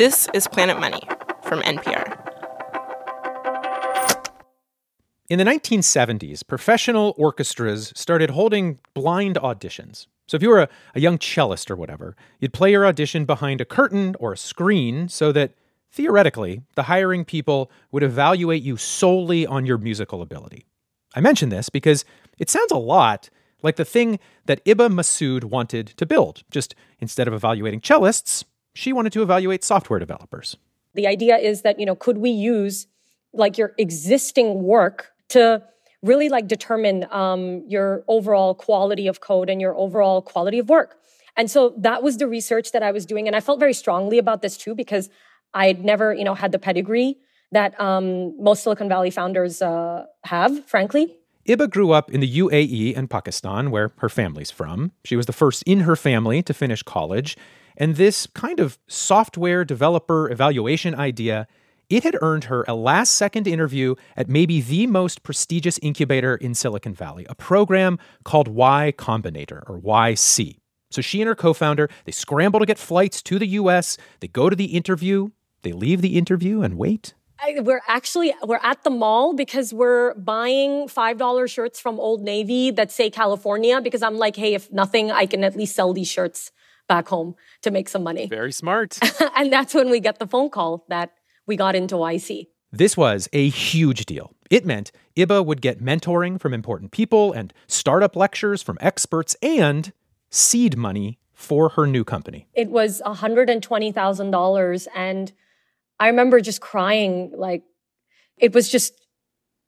This is Planet Money from NPR. In the 1970s, professional orchestras started holding blind auditions. So if you were a, a, young cellist or whatever, you'd play your audition behind a curtain or a screen so that theoretically, the hiring people would evaluate you solely on your musical ability. I mention this because it sounds a lot like the thing that Iba Masood wanted to build. Just instead of evaluating cellists, she wanted to evaluate software developers. The idea is that, you know, could we use like your existing work to really like determine um, your overall quality of code and your overall quality of work? And so that was the research that I was doing. And I felt very strongly about this too, because I'd never, you know, had the pedigree that um, most Silicon Valley founders uh, have, frankly. Iba grew up in the UAE and Pakistan, where her family's from. She was the first in her family to finish college. And this kind of software developer evaluation idea, it had earned her a last second interview at maybe the most prestigious incubator in Silicon Valley, a program called Y Combinator or YC. So she and her co-founder, they scramble to get flights to the US, they go to the interview, they leave the interview and wait I, we're actually we're at the mall because we're buying five dollar shirts from Old Navy that say California because I'm like, hey, if nothing, I can at least sell these shirts back home to make some money. Very smart. and that's when we get the phone call that we got into YC. This was a huge deal. It meant Iba would get mentoring from important people and startup lectures from experts and seed money for her new company. It was $120,000 and I remember just crying. Like it was just,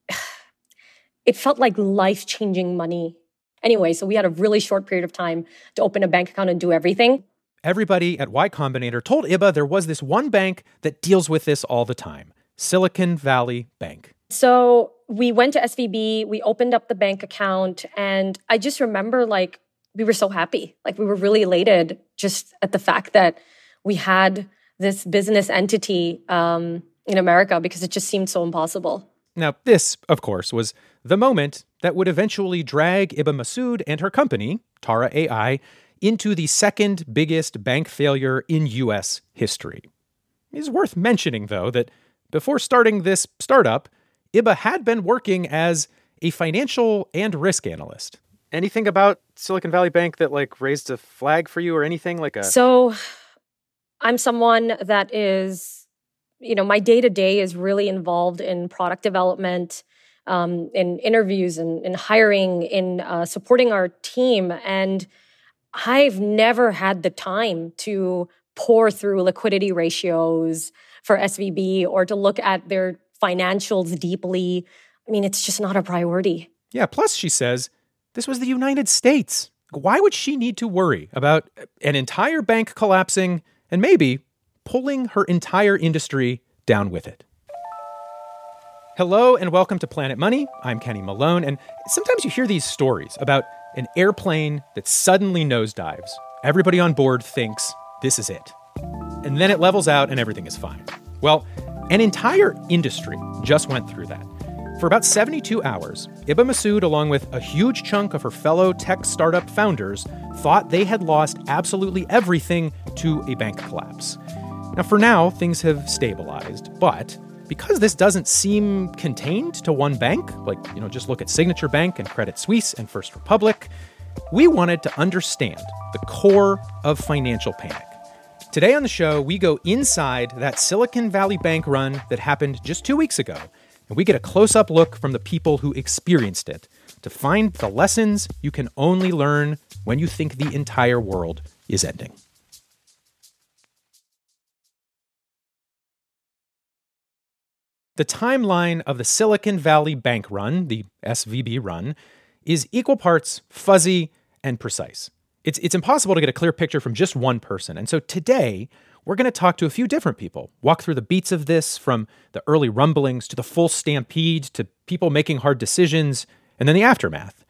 it felt like life changing money. Anyway, so we had a really short period of time to open a bank account and do everything. Everybody at Y Combinator told Iba there was this one bank that deals with this all the time Silicon Valley Bank. So we went to SVB, we opened up the bank account, and I just remember like we were so happy. Like we were really elated just at the fact that we had this business entity um, in America because it just seemed so impossible. Now, this, of course, was the moment that would eventually drag Iba Masood and her company, Tara AI, into the second biggest bank failure in US history. It is worth mentioning, though, that before starting this startup, Iba had been working as a financial and risk analyst. Anything about Silicon Valley Bank that like raised a flag for you or anything like a So I'm someone that is, you know, my day to day is really involved in product development, um, in interviews and in hiring, in uh, supporting our team. And I've never had the time to pour through liquidity ratios for SVB or to look at their financials deeply. I mean, it's just not a priority. Yeah. Plus, she says this was the United States. Why would she need to worry about an entire bank collapsing and maybe pulling her entire industry down with it. Hello and welcome to Planet Money. I'm Kenny Malone, and sometimes you hear these stories about an airplane that suddenly nosedives. Everybody on board thinks this is it. And then it levels out and everything is fine. Well, an entire industry just went through that. For about 72 hours, Iba Masood, along with a huge chunk of her fellow tech startup founders, thought they had lost absolutely everything to a bank collapse. Now, for now, things have stabilized, but because this doesn't seem contained to one bank, like, you know, just look at Signature Bank and Credit Suisse and First Republic, we wanted to understand the core of financial panic. Today on the show, we go inside that Silicon Valley bank run that happened just two weeks ago and we get a close up look from the people who experienced it to find the lessons you can only learn when you think the entire world is ending. The timeline of the Silicon Valley bank run, the SVB run, is equal parts fuzzy and precise. It's, it's impossible to get a clear picture from just one person. And so today, we're going to talk to a few different people, walk through the beats of this from the early rumblings to the full stampede to people making hard decisions and then the aftermath.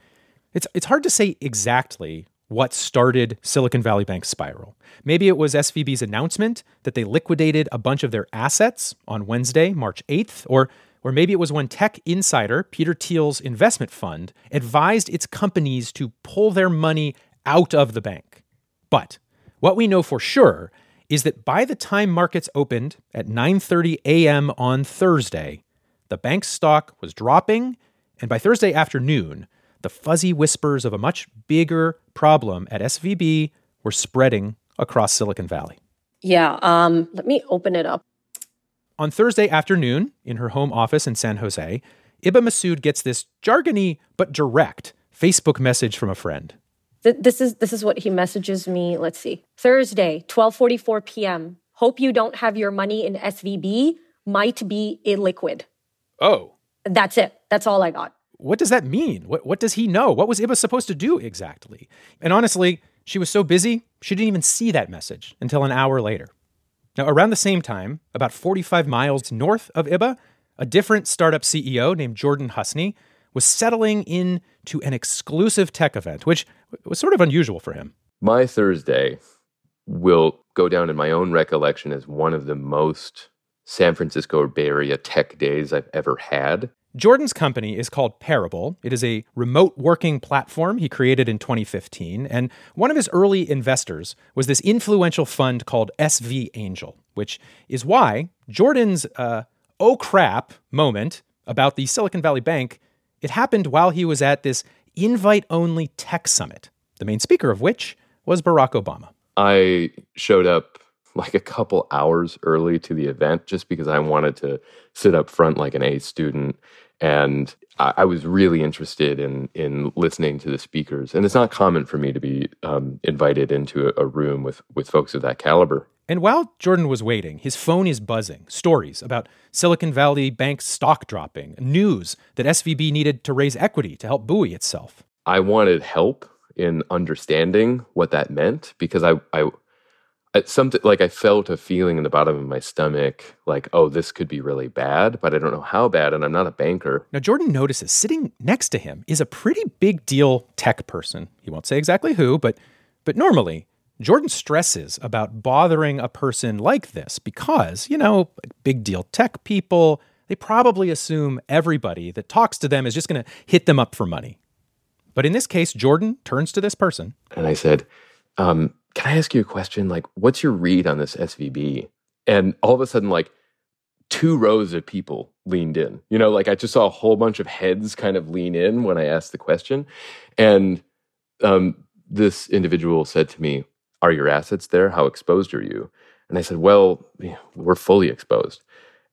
It's, it's hard to say exactly what started Silicon Valley Bank's spiral. Maybe it was SVB's announcement that they liquidated a bunch of their assets on Wednesday, March 8th, or or maybe it was when tech insider Peter Thiel's investment fund advised its companies to pull their money out of the bank. But what we know for sure is that by the time markets opened at 9:30 a.m. on Thursday, the bank's stock was dropping, and by Thursday afternoon, the fuzzy whispers of a much bigger problem at SVB were spreading across Silicon Valley. Yeah, um, let me open it up. On Thursday afternoon, in her home office in San Jose, Iba Masood gets this jargony but direct Facebook message from a friend. Th- this is this is what he messages me. Let's see. Thursday, 12:44 p.m. Hope you don't have your money in SVB. Might be illiquid. Oh. That's it. That's all I got. What does that mean? What what does he know? What was Iba supposed to do exactly? And honestly, she was so busy, she didn't even see that message until an hour later. Now, around the same time, about 45 miles north of Iba, a different startup CEO named Jordan Husney was settling in to an exclusive tech event, which was sort of unusual for him. My Thursday will go down in my own recollection as one of the most San Francisco Bay Area tech days I've ever had. Jordan's company is called Parabol. It is a remote working platform he created in 2015. And one of his early investors was this influential fund called SV Angel, which is why Jordan's uh, oh crap moment about the Silicon Valley Bank, it happened while he was at this invite only tech summit, the main speaker of which was Barack Obama. I showed up like a couple hours early to the event just because I wanted to sit up front like an A student. And I, I was really interested in in listening to the speakers. And it's not common for me to be um, invited into a, a room with with folks of that caliber. And while Jordan was waiting, his phone is buzzing. Stories about Silicon Valley Bank stock dropping, news that SVB needed to raise equity to help buoy itself. I wanted help in understanding what that meant because I, I something like I felt a feeling in the bottom of my stomach, like, oh, this could be really bad, but I don't know how bad, and I'm not a banker. Now, Jordan notices sitting next to him is a pretty big deal tech person. He won't say exactly who, but but normally Jordan stresses about bothering a person like this because, you know, big deal tech people, they probably assume everybody that talks to them is just going to hit them up for money. But in this case, Jordan turns to this person. And I said, um, Can I ask you a question? Like, what's your read on this SVB? And all of a sudden, like, two rows of people leaned in. You know, like I just saw a whole bunch of heads kind of lean in when I asked the question. And um, this individual said to me, Are your assets there? How exposed are you? And I said, Well, we're fully exposed.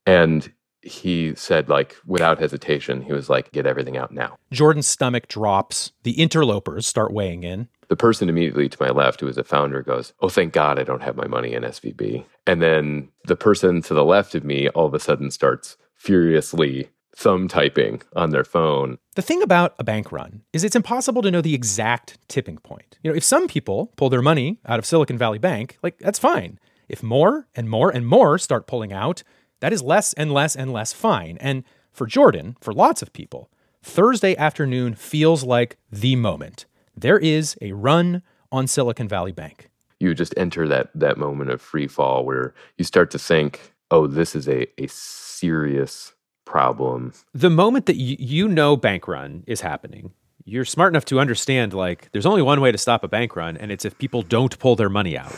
And he said, like, without hesitation, he was like, get everything out now. Jordan's stomach drops. The interlopers start weighing in. The person immediately to my left, who is a founder, goes, Oh, thank God I don't have my money in SVB. And then the person to the left of me all of a sudden starts furiously thumb typing on their phone. The thing about a bank run is it's impossible to know the exact tipping point. You know, if some people pull their money out of Silicon Valley Bank, like that's fine. If more and more and more start pulling out, that is less and less and less fine. And for Jordan, for lots of people, Thursday afternoon feels like the moment. There is a run on Silicon Valley Bank. You just enter that that moment of free fall where you start to think, oh, this is a, a serious problem. The moment that you, you know bank run is happening, you're smart enough to understand like there's only one way to stop a bank run, and it's if people don't pull their money out.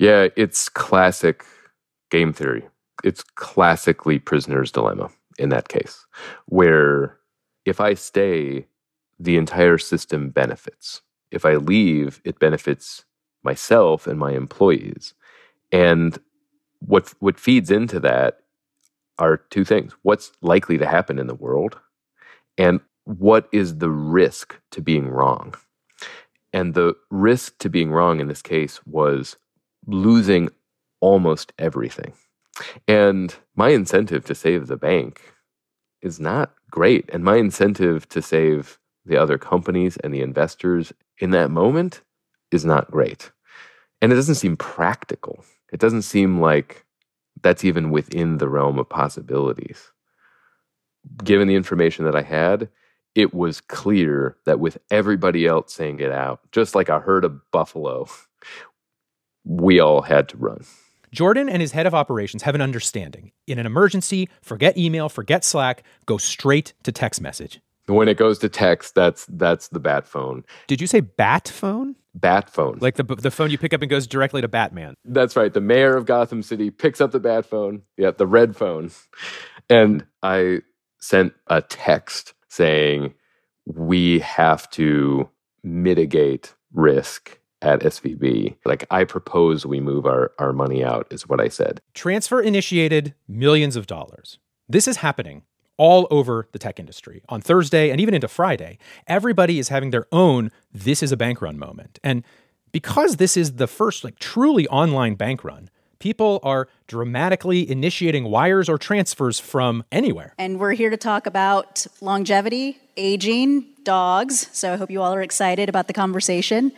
Yeah, it's classic game theory. It's classically prisoner's dilemma in that case, where if I stay, the entire system benefits. If I leave, it benefits myself and my employees. And what what feeds into that are two things. What's likely to happen in the world and what is the risk to being wrong? And the risk to being wrong in this case was losing almost everything. And my incentive to save the bank is not great. And my incentive to save the other companies and the investors in that moment is not great. And it doesn't seem practical. It doesn't seem like that's even within the realm of possibilities. Given the information that I had, it was clear that with everybody else saying it out, just like a herd of buffalo, we all had to run. Jordan and his head of operations have an understanding. In an emergency, forget email, forget Slack, go straight to text message. When it goes to text, that's that's the bat phone. Did you say bat phone? Bat phone. Like the the phone you pick up and goes directly to Batman. That's right. The mayor of Gotham City picks up the bat phone. Yeah, the red phone. And I sent a text saying we have to mitigate risk at SVB. Like, I propose we move our, our money out, is what I said. Transfer initiated millions of dollars. This is happening all over the tech industry. On Thursday and even into Friday, everybody is having their own this is a bank run moment. And because this is the first like truly online bank run, people are dramatically initiating wires or transfers from anywhere. And we're here to talk about longevity, aging, dogs. So I hope you all are excited about the conversation.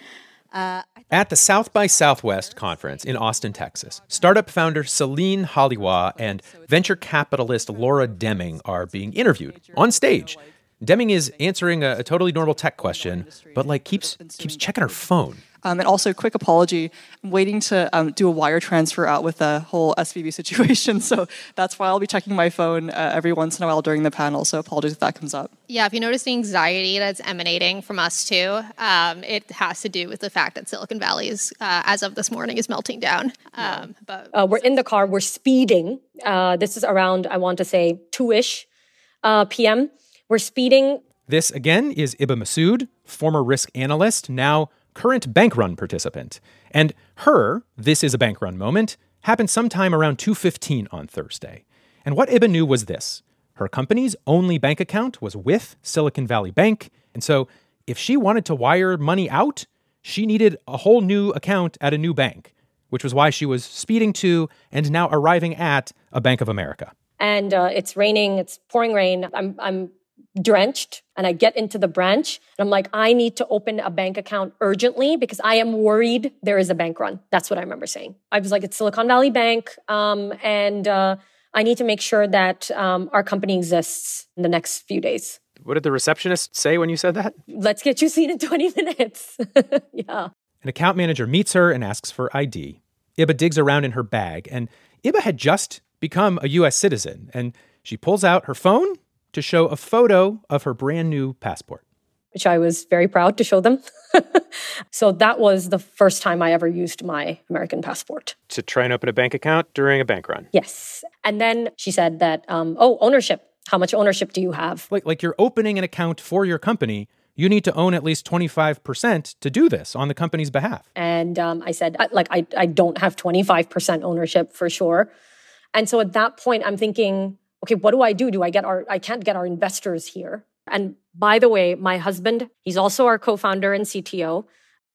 Uh, At the South by Southwest conference in Austin, Texas, startup founder Celine Halioua and venture capitalist Laura Deming are being interviewed on stage. Deming is answering a, a totally normal tech question, but like keeps keeps checking her phone. Um, and also, quick apology. I'm waiting to um, do a wire transfer out with the whole SVB situation. So that's why I'll be checking my phone uh, every once in a while during the panel. So apologies if that comes up. Yeah, if you notice the anxiety that's emanating from us too, um, it has to do with the fact that Silicon Valley is, uh, as of this morning, is melting down. Um, but uh, we're in the car, we're speeding. Uh, this is around, I want to say, 2 ish uh, p.m. We're speeding. This again is Iba Masood, former risk analyst, now current bank run participant. And her, this is a bank run moment, happened sometime around 2:15 on Thursday. And what Iba knew was this. Her company's only bank account was with Silicon Valley Bank, and so if she wanted to wire money out, she needed a whole new account at a new bank, which was why she was speeding to and now arriving at a Bank of America. And uh, it's raining, it's pouring rain. I'm, I'm drenched and I get into the branch and I'm like, I need to open a bank account urgently because I am worried there is a bank run. That's what I remember saying. I was like, it's Silicon Valley Bank. Um, and uh, I need to make sure that um, our company exists in the next few days. What did the receptionist say when you said that? Let's get you seen in 20 minutes. yeah. An account manager meets her and asks for ID. Iba digs around in her bag, and Iba had just become a US citizen, and she pulls out her phone to show a photo of her brand new passport. Which I was very proud to show them. so that was the first time I ever used my American passport. To try and open a bank account during a bank run. Yes. And then she said that, um, oh, ownership. How much ownership do you have? Like, like you're opening an account for your company. You need to own at least 25% to do this on the company's behalf. And um, I said, like, I, I don't have 25% ownership for sure. And so at that point, I'm thinking, okay, what do I do? Do I get our, I can't get our investors here. And by the way, my husband, he's also our co founder and CTO.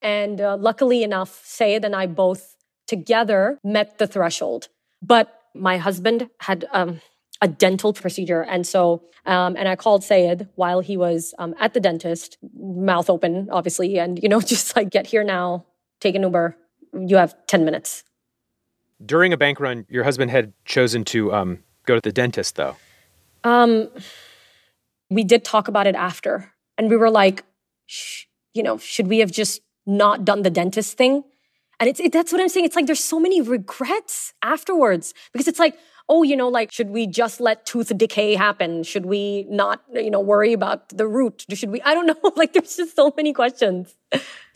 And uh, luckily enough, Sayed and I both together met the threshold. But my husband had um, a dental procedure. And so, um, and I called Sayed while he was um, at the dentist, mouth open, obviously, and, you know, just like, get here now, take an Uber. You have 10 minutes. During a bank run, your husband had chosen to um, go to the dentist though? Um, we did talk about it after, and we were like, you know, should we have just not done the dentist thing? And it's it, that's what I'm saying. It's like there's so many regrets afterwards because it's like, oh, you know, like should we just let tooth decay happen? Should we not, you know, worry about the root? Should we? I don't know. like there's just so many questions.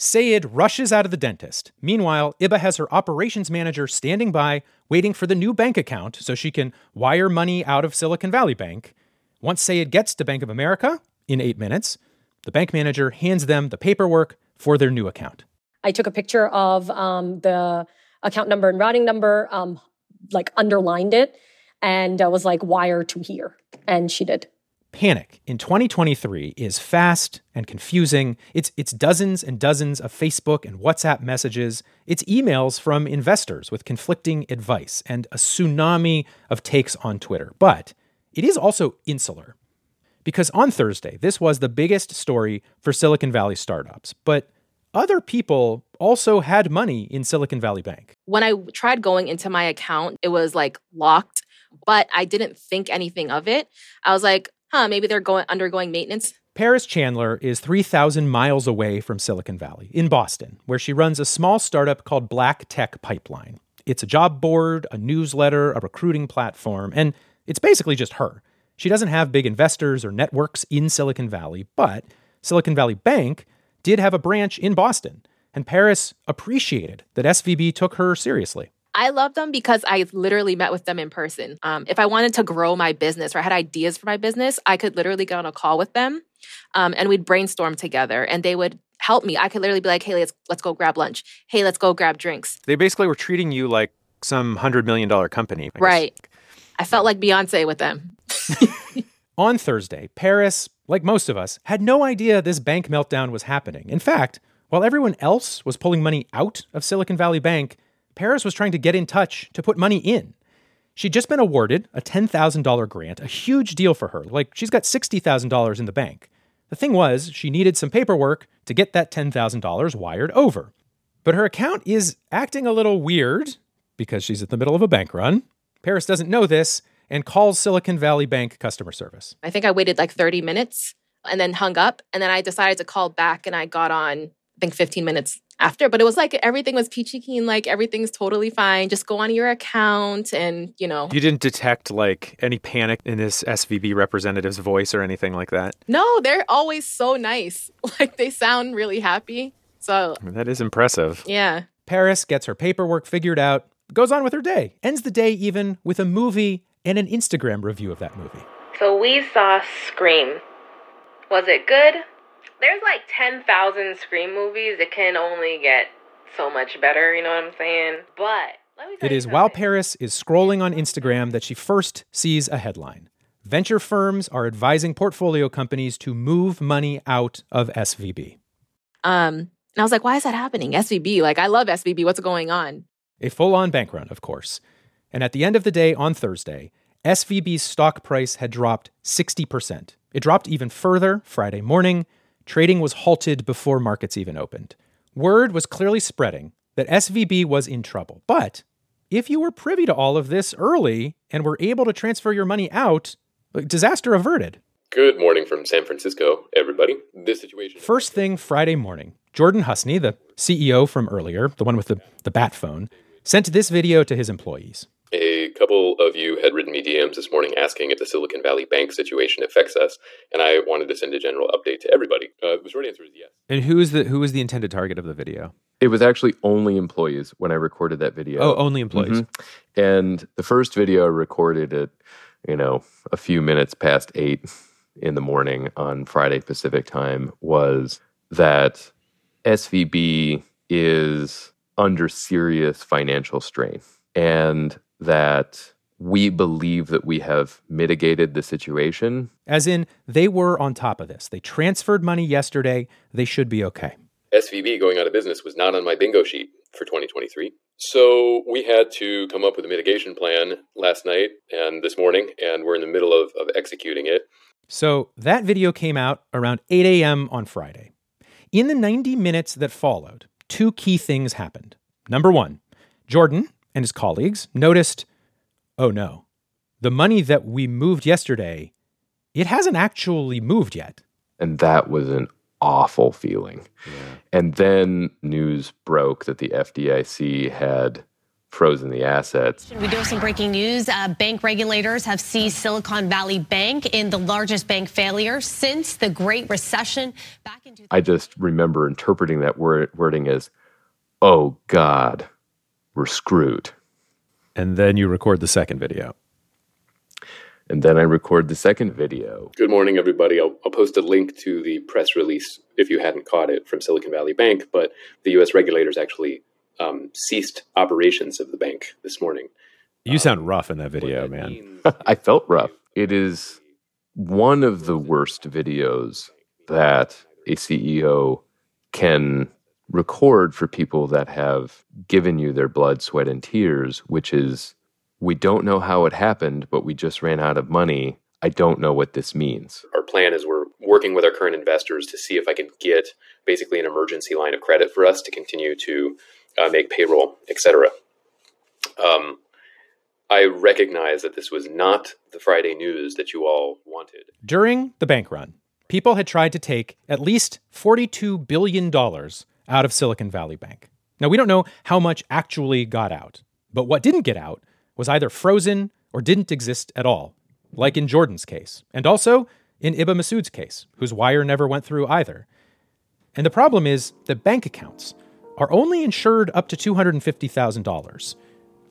Sayed rushes out of the dentist. Meanwhile, Iba has her operations manager standing by, waiting for the new bank account so she can wire money out of Silicon Valley Bank. Once Sayed gets to Bank of America, in eight minutes, the bank manager hands them the paperwork for their new account. I took a picture of um, the account number and routing number, um, like underlined it, and uh, was like, wire to here. And she did panic in 2023 is fast and confusing. It's, it's dozens and dozens of Facebook and WhatsApp messages. It's emails from investors with conflicting advice and a tsunami of takes on Twitter. But it is also insular. Because on Thursday, this was the biggest story for Silicon Valley startups. But other people also had money in Silicon Valley Bank. When I tried going into my account, it was like locked, but I didn't think anything of it. I was like, huh, maybe they're going undergoing maintenance. Paris Chandler is 3,000 miles away from Silicon Valley, in Boston, where she runs a small startup called Black Tech Pipeline. It's a job board, a newsletter, a recruiting platform, and it's basically just her. She doesn't have big investors or networks in Silicon Valley, but Silicon Valley Bank did have a branch in Boston, and Paris appreciated that SVB took her seriously. I love them because I literally met with them in person. Um, if I wanted to grow my business or I had ideas for my business, I could literally get on a call with them um, and we'd brainstorm together and they would help me. I could literally be like, hey, let's, let's go grab lunch. Hey, let's go grab drinks. They basically were treating you like some $100 million company. I right. Guess. I felt like Beyonce with them. On Thursday, Paris, like most of us, had no idea this bank meltdown was happening. In fact, while everyone else was pulling money out of Silicon Valley Bank, Paris was trying to get in touch to put money in. She'd just been awarded a $10,000 grant, a huge deal for her. Like, she's got $60,000 in the bank. The thing was, she needed some paperwork to get that $10,000 wired over. But her account is acting a little weird because she's at the middle of a bank run. Paris doesn't know this and calls Silicon Valley Bank customer service. I think I waited like 30 minutes and then hung up. And then I decided to call back and I got on, I think 15 minutes after, but it was like everything was peachy keen, like everything's totally fine. Just go on your account and, you know. You didn't detect like any panic in this SVB representative's voice or anything like that? No, they're always so nice. Like they sound really happy. So that is impressive. Yeah. Paris gets her paperwork figured out, goes on with her day, ends the day even with a movie and an Instagram review of that movie. So we saw Scream. Was it good? There's like 10,000 Scream movies. It can only get so much better, you know what I'm saying? But it is while Paris is scrolling on Instagram that she first sees a headline. Venture firms are advising portfolio companies to move money out of SVB. Um, and I was like, why is that happening? SVB, like I love SVB. What's going on? A full on bank run, of course. And at the end of the day on Thursday, SVB's stock price had dropped 60%. It dropped even further Friday morning trading was halted before markets even opened. Word was clearly spreading that SVB was in trouble. But if you were privy to all of this early and were able to transfer your money out, disaster averted. Good morning from San Francisco, everybody. This situation. First thing Friday morning, Jordan Husney, the CEO from earlier, the one with the, the bat phone, sent this video to his employees. A couple of you had written me DMs this morning asking if the Silicon Valley Bank situation affects us, and I wanted to send a general update to everybody. Uh, the short answer is yes. And who is the who is the intended target of the video? It was actually only employees when I recorded that video. Oh, only employees. Mm-hmm. And the first video I recorded at, you know, a few minutes past eight in the morning on Friday Pacific time was that SVB is under serious financial strain. And that we believe that we have mitigated the situation. As in, they were on top of this. They transferred money yesterday. They should be okay. SVB going out of business was not on my bingo sheet for 2023. So we had to come up with a mitigation plan last night and this morning, and we're in the middle of, of executing it. So that video came out around 8 a.m. on Friday. In the 90 minutes that followed, two key things happened. Number one, Jordan, and his colleagues noticed oh no, the money that we moved yesterday, it hasn't actually moved yet. And that was an awful feeling. Yeah. And then news broke that the FDIC had frozen the assets. We do have some breaking news. Uh, bank regulators have seized Silicon Valley Bank in the largest bank failure since the Great Recession back in. I just remember interpreting that word, wording as, "Oh God, we're screwed. And then you record the second video. And then I record the second video. Good morning, everybody. I'll, I'll, post a link to the press release if you hadn't caught it from Silicon Valley Bank. But the U.S. regulators actually um, ceased operations of the bank this morning. You um, sound rough in that video, that man. I felt rough. It is one of the worst videos that a CEO can record for people that have given you their blood, sweat, and tears, which is we don't know how it happened, but we just ran out of money. I don't know what this means. Our plan is we're working with our current investors to see if I can get basically an emergency line of credit for us to continue to uh, make payroll, etc. Um, I recognize that this was not the Friday news that you all wanted. During the bank run, people had tried to take at least $42 billion out of Silicon Valley Bank. Now, we don't know how much actually got out, but what didn't get out was either frozen or didn't exist at all. like in Jordan's case, and also in Iba Masood's case, whose wire never went through either. And the problem is that bank accounts are only insured up to $250,000.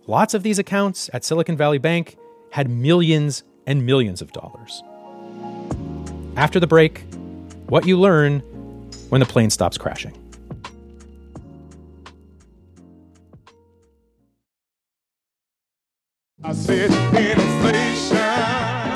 Lots of these accounts at Silicon Valley Bank had millions and millions of dollars. After the break, what you learn when the plane stops crashing. I said inflation.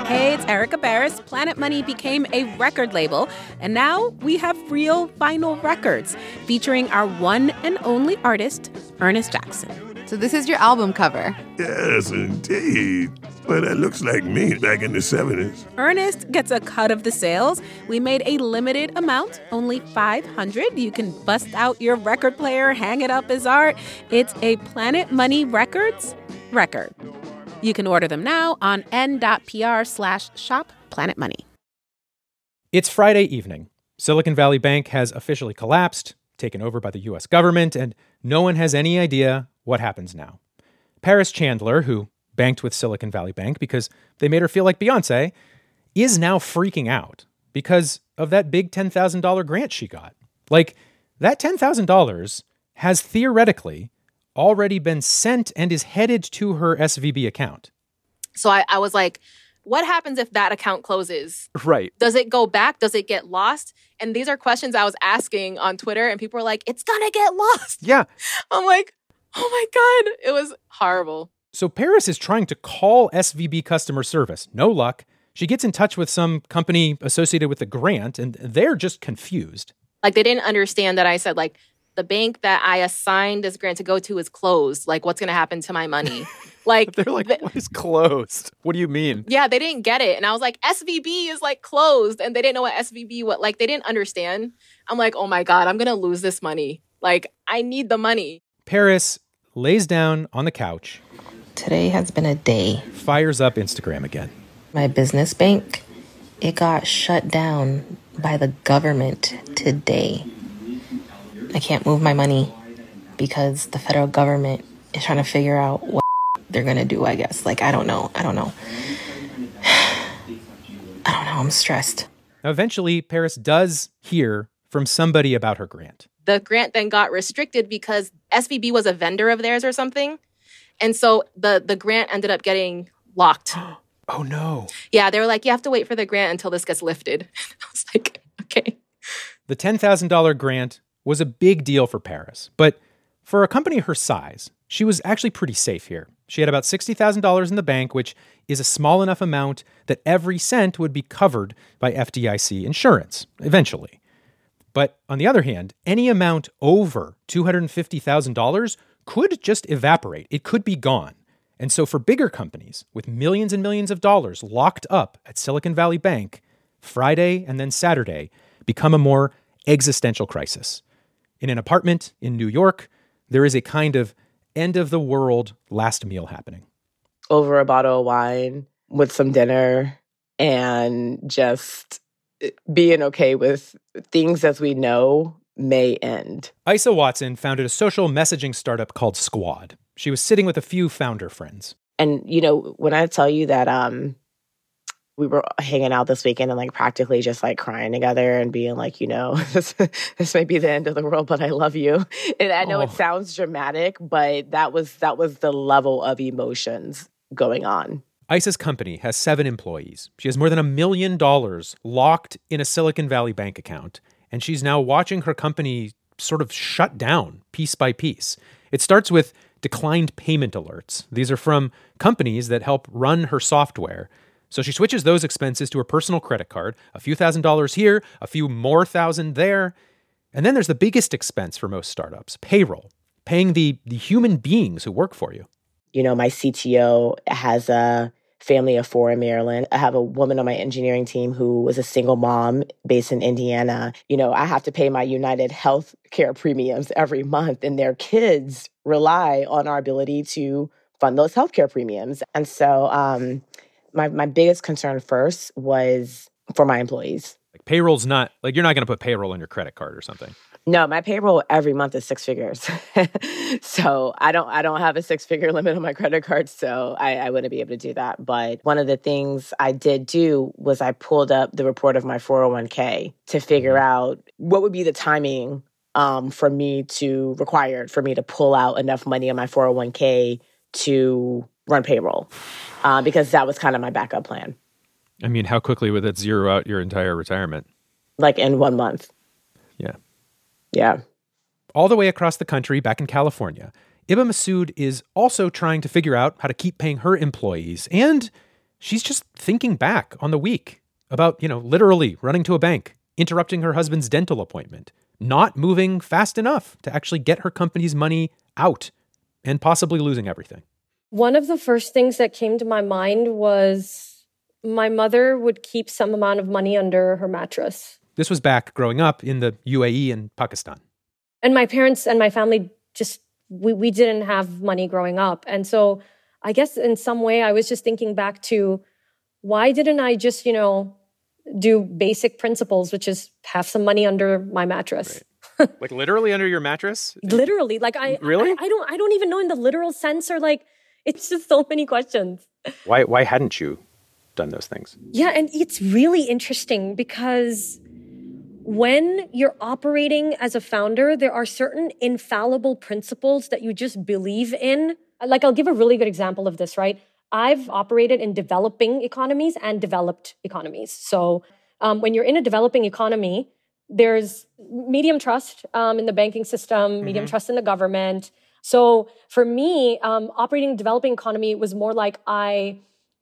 Hey, it's Erika Beras. Planet Money became a record label, and now we have real vinyl records featuring our one and only artist, Ernest Jackson. So, this is your album cover. Yes, indeed. But that looks like me back in the 70s. Ernest gets a cut of the sales. We made a limited amount, only 500. You can bust out your record player, hang it up as art. It's a Planet Money Records record. You can order them now on n.pr slash shop Planet Money. It's Friday evening. Silicon Valley Bank has officially collapsed, taken over by the US government, and no one has any idea what happens now. Paris Chandler, who banked with Silicon Valley Bank because they made her feel like Beyonce, is now freaking out because of that big $10,000 grant she got. Like, that $10,000 has theoretically already been sent and is headed to her SVB account. So I, I was like, what happens if that account closes? Right. Does it go back? Does it get lost? And these are questions I was asking on Twitter, and people were like, it's gonna get lost. Yeah. I'm like, oh my God. It was horrible. So Paris is trying to call SVB customer service. No luck. She gets in touch with some company associated with the grant, and they're just confused. Like they didn't understand that I said, like, the bank that I assigned this grant to go to is closed. Like, what's gonna happen to my money? Like they're like, th- what is closed? What do you mean? Yeah, they didn't get it. And I was like, SVB is like closed. And they didn't know what SVB what like they didn't understand. I'm like, oh my God, I'm gonna lose this money. Like, I need the money. Paris lays down on the couch. Today has been a day. Fires up Instagram again. My business bank, it got shut down by the government today. I can't move my money because the federal government is trying to figure out what they're gonna do, I guess. Like, I don't know. I don't know. I don't know. I'm stressed. Now, eventually, Paris does hear from somebody about her grant. The grant then got restricted because SVB was a vendor of theirs or something. And so the the grant ended up getting locked. oh no. Yeah, they were like, you have to wait for the grant until this gets lifted. I was like, okay. The $10,000 grant was a big deal for Paris, but for a company her size, she was actually pretty safe here. She had about $60,000 in the bank, which is a small enough amount that every cent would be covered by FDIC insurance eventually. But on the other hand, any amount over $250,000 could just evaporate. It could be gone. And so for bigger companies with millions and millions of dollars locked up at Silicon Valley Bank, Friday and then Saturday become a more existential crisis. In an apartment in New York, there is a kind of end of the world last meal happening. Over a bottle of wine with some dinner and just being okay with things as we know may end. Isa Watson founded a social messaging startup called Squad. She was sitting with a few founder friends. And you know, when I tell you that um we were hanging out this weekend and like practically just like crying together and being like, you know, this, this may be the end of the world, but I love you. And I know oh. it sounds dramatic, but that was that was the level of emotions going on. Isa's company has seven employees. She has more than a million dollars locked in a Silicon Valley bank account, and she's now watching her company sort of shut down piece by piece. It starts with declined payment alerts. These are from companies that help run her software. So she switches those expenses to her personal credit card, a few thousand dollars here, a few more thousand there. And then there's the biggest expense for most startups payroll, paying the, the human beings who work for you. You know, my CTO has a family of four in Maryland. I have a woman on my engineering team who was a single mom based in Indiana. You know, I have to pay my United Health Care premiums every month, and their kids rely on our ability to fund those healthcare premiums. And so, um, my, my biggest concern first was for my employees. Like payroll's not like you're not going to put payroll on your credit card or something. No, my payroll every month is six figures. so I don't I don't have a six figure limit on my credit card, so I, I wouldn't be able to do that. But one of the things I did do was I pulled up the report of my 401k to figure mm-hmm. out what would be the timing um, for me to required for me to pull out enough money on my 401k to run payroll uh, because that was kind of my backup plan. I mean, how quickly would that zero out your entire retirement? Like in one month. Yeah. Yeah. All the way across the country, back in California, Iba Masood is also trying to figure out how to keep paying her employees. And she's just thinking back on the week about, you know, literally running to a bank, interrupting her husband's dental appointment, not moving fast enough to actually get her company's money out, and possibly losing everything. One of the first things that came to my mind was my mother would keep some amount of money under her mattress. This was back growing up in the UAE and Pakistan. And my parents and my family just, we, we didn't have money growing up. And so I guess in some way I was just thinking back to why didn't I just, you know, do basic principles, which is have some money under my mattress. Right. like literally under your mattress? literally. Like I really I, I don't I don't even know in the literal sense or like it's just so many questions. Why why hadn't you done those things? Yeah, and it's really interesting because when you're operating as a founder, there are certain infallible principles that you just believe in. Like, I'll give a really good example of this, right? I've operated in developing economies and developed economies. So, um, when you're in a developing economy, there's medium trust um, in the banking system, mm-hmm. medium trust in the government. So, for me, um, operating developing economy was more like I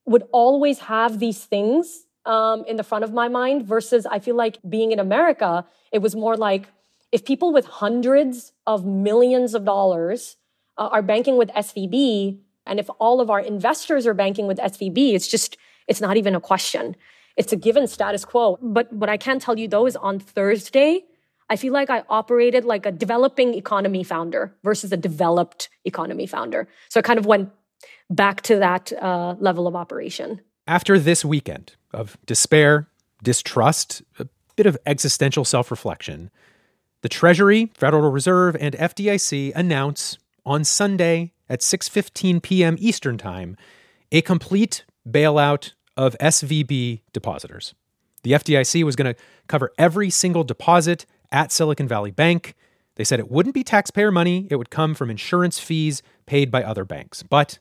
would always have these things um, in the front of my mind versus I feel like being in America, it was more like if people with hundreds of millions of dollars uh, are banking with SVB, and if all of our investors are banking with SVB, it's just, it's not even a question. It's a given status quo. But what I can tell you though is on Thursday, I feel like I operated like a developing economy founder versus a developed economy founder. So I kind of went back to that uh, level of operation. After this weekend of despair, distrust, a bit of existential self reflection, the Treasury, Federal Reserve, and FDIC announce on Sunday at 6:15 p.m. Eastern Time a complete bailout of SVB depositors. The FDIC was going to cover every single deposit at Silicon Valley Bank. They said it wouldn't be taxpayer money, it would come from insurance fees paid by other banks, but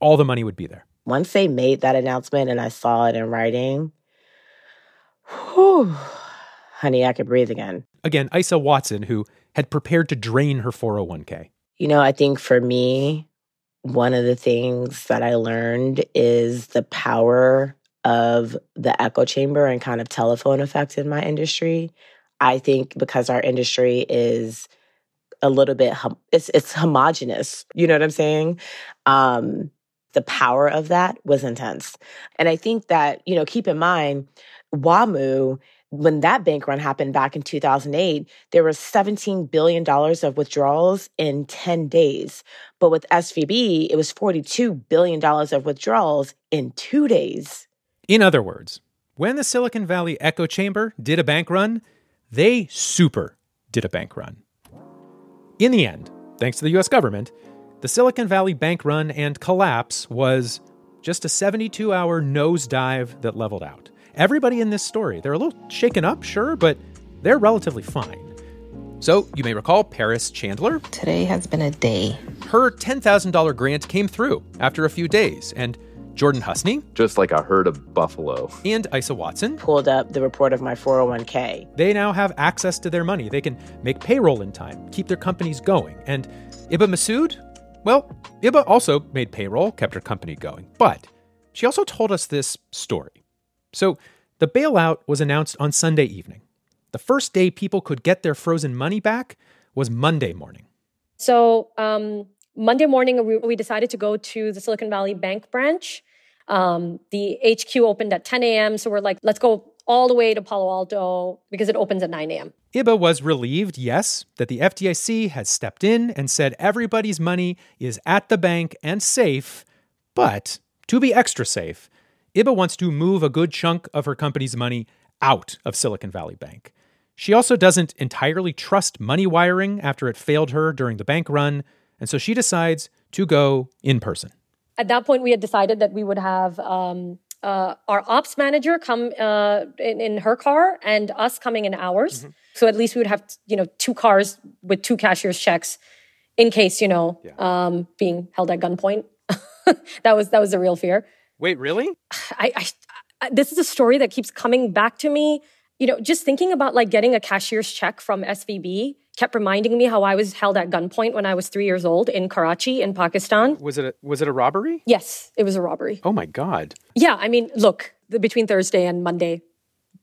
all the money would be there once they made that announcement and I saw it in writing, whew, honey, I could breathe again. Again, Isa Watson, who had prepared to drain her 401k. You know, I think for me, one of the things that I learned is the power of the echo chamber and kind of telephone effect in my industry. I think because our industry is a little bit it's it's homogenous, you know what I'm saying? Um the power of that was intense. And I think that, you know, keep in mind, WAMU, when that bank run happened back in 2008, there was $17 billion of withdrawals in 10 days. But with SVB, it was $42 billion of withdrawals in two days. In other words, when the Silicon Valley echo chamber did a bank run, they super did a bank run. In the end, thanks to the US government, the Silicon Valley bank run and collapse was just a 72 hour nosedive that leveled out. Everybody in this story, they're a little shaken up, sure, but they're relatively fine. So, you may recall Paris Chandler. Today has been a day. Her $10,000 grant came through after a few days, and Jordan Husney. Just like a herd of buffalo. And Isa Watson. Pulled up the report of my 401k. They now have access to their money. They can make payroll in time, keep their companies going. And Iba Masood, well, Iba also made payroll, kept her company going, but she also told us this story. So, the bailout was announced on Sunday evening. The first day people could get their frozen money back was Monday morning. So, um, Monday morning, we, we, decided to go to the Silicon Valley Bank branch. Um, the HQ opened at 10 a.m. So, we're like, let's go all the way to Palo Alto because it opens at 9 a.m. IBA was relieved, yes, that the FDIC has stepped in and said everybody's money is at the bank and safe. But to be extra safe, IBA wants to move a good chunk of her company's money out of Silicon Valley Bank. She also doesn't entirely trust money wiring after it failed her during the bank run, and so she decides to go in person. At that point, we had decided that we would have um, uh, our ops manager come uh, in, in, her car and us coming in ours. Mm-hmm. So at least we would have, you know, two cars with two cashier's checks in case, you know, yeah. um, being held at gunpoint. that was that was a real fear. Wait, really? I, I, I, this is a story that keeps coming back to me. You know, just thinking about like getting a cashier's check from SVB kept reminding me how I was held at gunpoint when I was three years old in Karachi in Pakistan. Was it a, was it a robbery? Yes, it was a robbery. Oh my god. Yeah, I mean, look, the, between Thursday and Monday,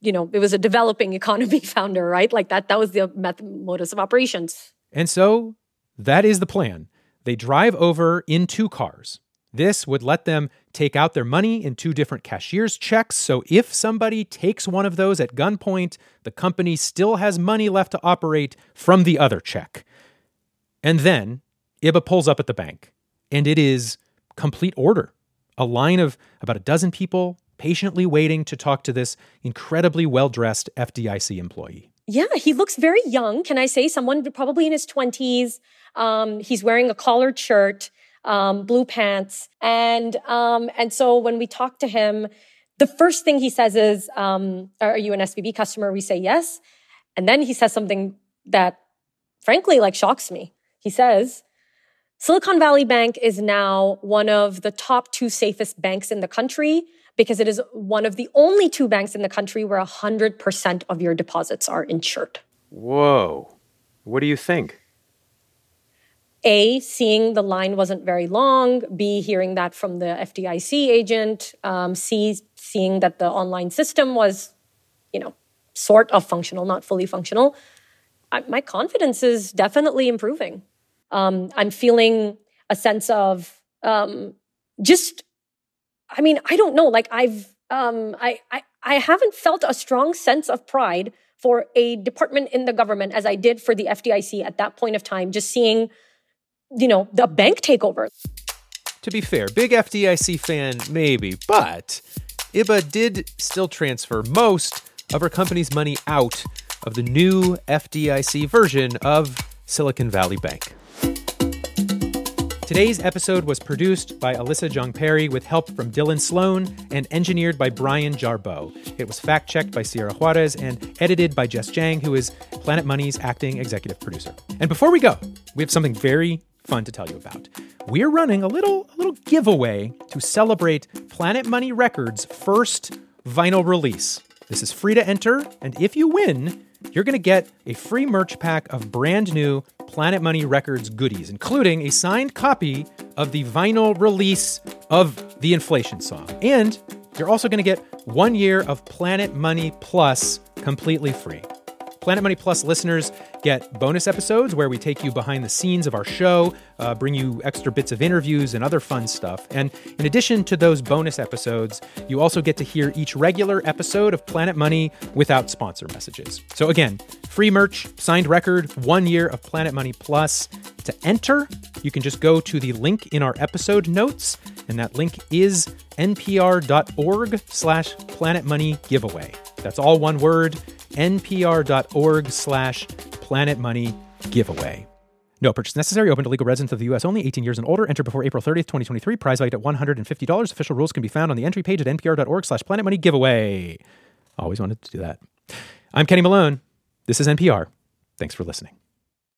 you know, it was a developing economy founder, right? Like that. That was the method, modus of operations. And so that is the plan. They drive over in two cars. This would let them take out their money in two different cashier's checks. So if somebody takes one of those at gunpoint, the company still has money left to operate from the other check. And then Isa pulls up at the bank, and it is complete order. A line of about a dozen people patiently waiting to talk to this incredibly well dressed FDIC employee. Yeah, he looks very young. Can I say someone probably in his 20s? Um, he's wearing a collared shirt um, blue pants. And, um, and so when we talk to him, the first thing he says is, um, are you an SVB customer? We say yes. And then he says something that frankly, like shocks me. He says, Silicon Valley Bank is now one of the top two safest banks in the country because it is one of the only two banks in the country where 100% of your deposits are insured. Whoa. What do you think? A, seeing the line wasn't very long, B, hearing that from the FDIC agent, um, C, seeing that the online system was, you know, sort of functional, not fully functional. I, my confidence is definitely improving. Um, I'm feeling a sense of um, just, I mean, I don't know, like I've, um, I, I, I haven't felt a strong sense of pride for a department in the government as I did for the FDIC at that point of time, just seeing you know, the bank takeover. To be fair, big FDIC fan, maybe, but Isa did still transfer most of her company's money out of the new FDIC version of Silicon Valley Bank. Today's episode was produced by Alyssa Jeong Perry with help from Dylan Sloan and engineered by Brian Jarboe. It was fact checked by Sierra Juarez and edited by Jess Jiang, who is Planet Money's acting executive producer. And before we go, we have something very fun to tell you about. We're running a little a little giveaway to celebrate Planet Money Records' first vinyl release. This is free to enter, and if you win, you're going to get a free merch pack of brand new Planet Money Records goodies, including a signed copy of the vinyl release of the inflation song. And you're also going to get one year of Planet Money Plus completely free. Planet Money Plus listeners get bonus episodes where we take you behind the scenes of our show, uh, bring you extra bits of interviews and other fun stuff. And in addition to those bonus episodes, you also get to hear each regular episode of Planet Money without sponsor messages. So again, free merch, signed record, one year of Planet Money Plus. To enter, you can just go to the link in our episode notes, and that link is npr.org slash Planet Money Giveaway. That's all one word npr.org slash Planet Money giveaway. No purchase necessary. Open to legal residents of the U.S. only. 18 years and older. Enter before April 30th, 2023. Prize valued at $150. Official rules can be found on the entry page at npr.org slash Planet Money giveaway. Always wanted to do that. I'm Kenny Malone. This is NPR. Thanks for listening.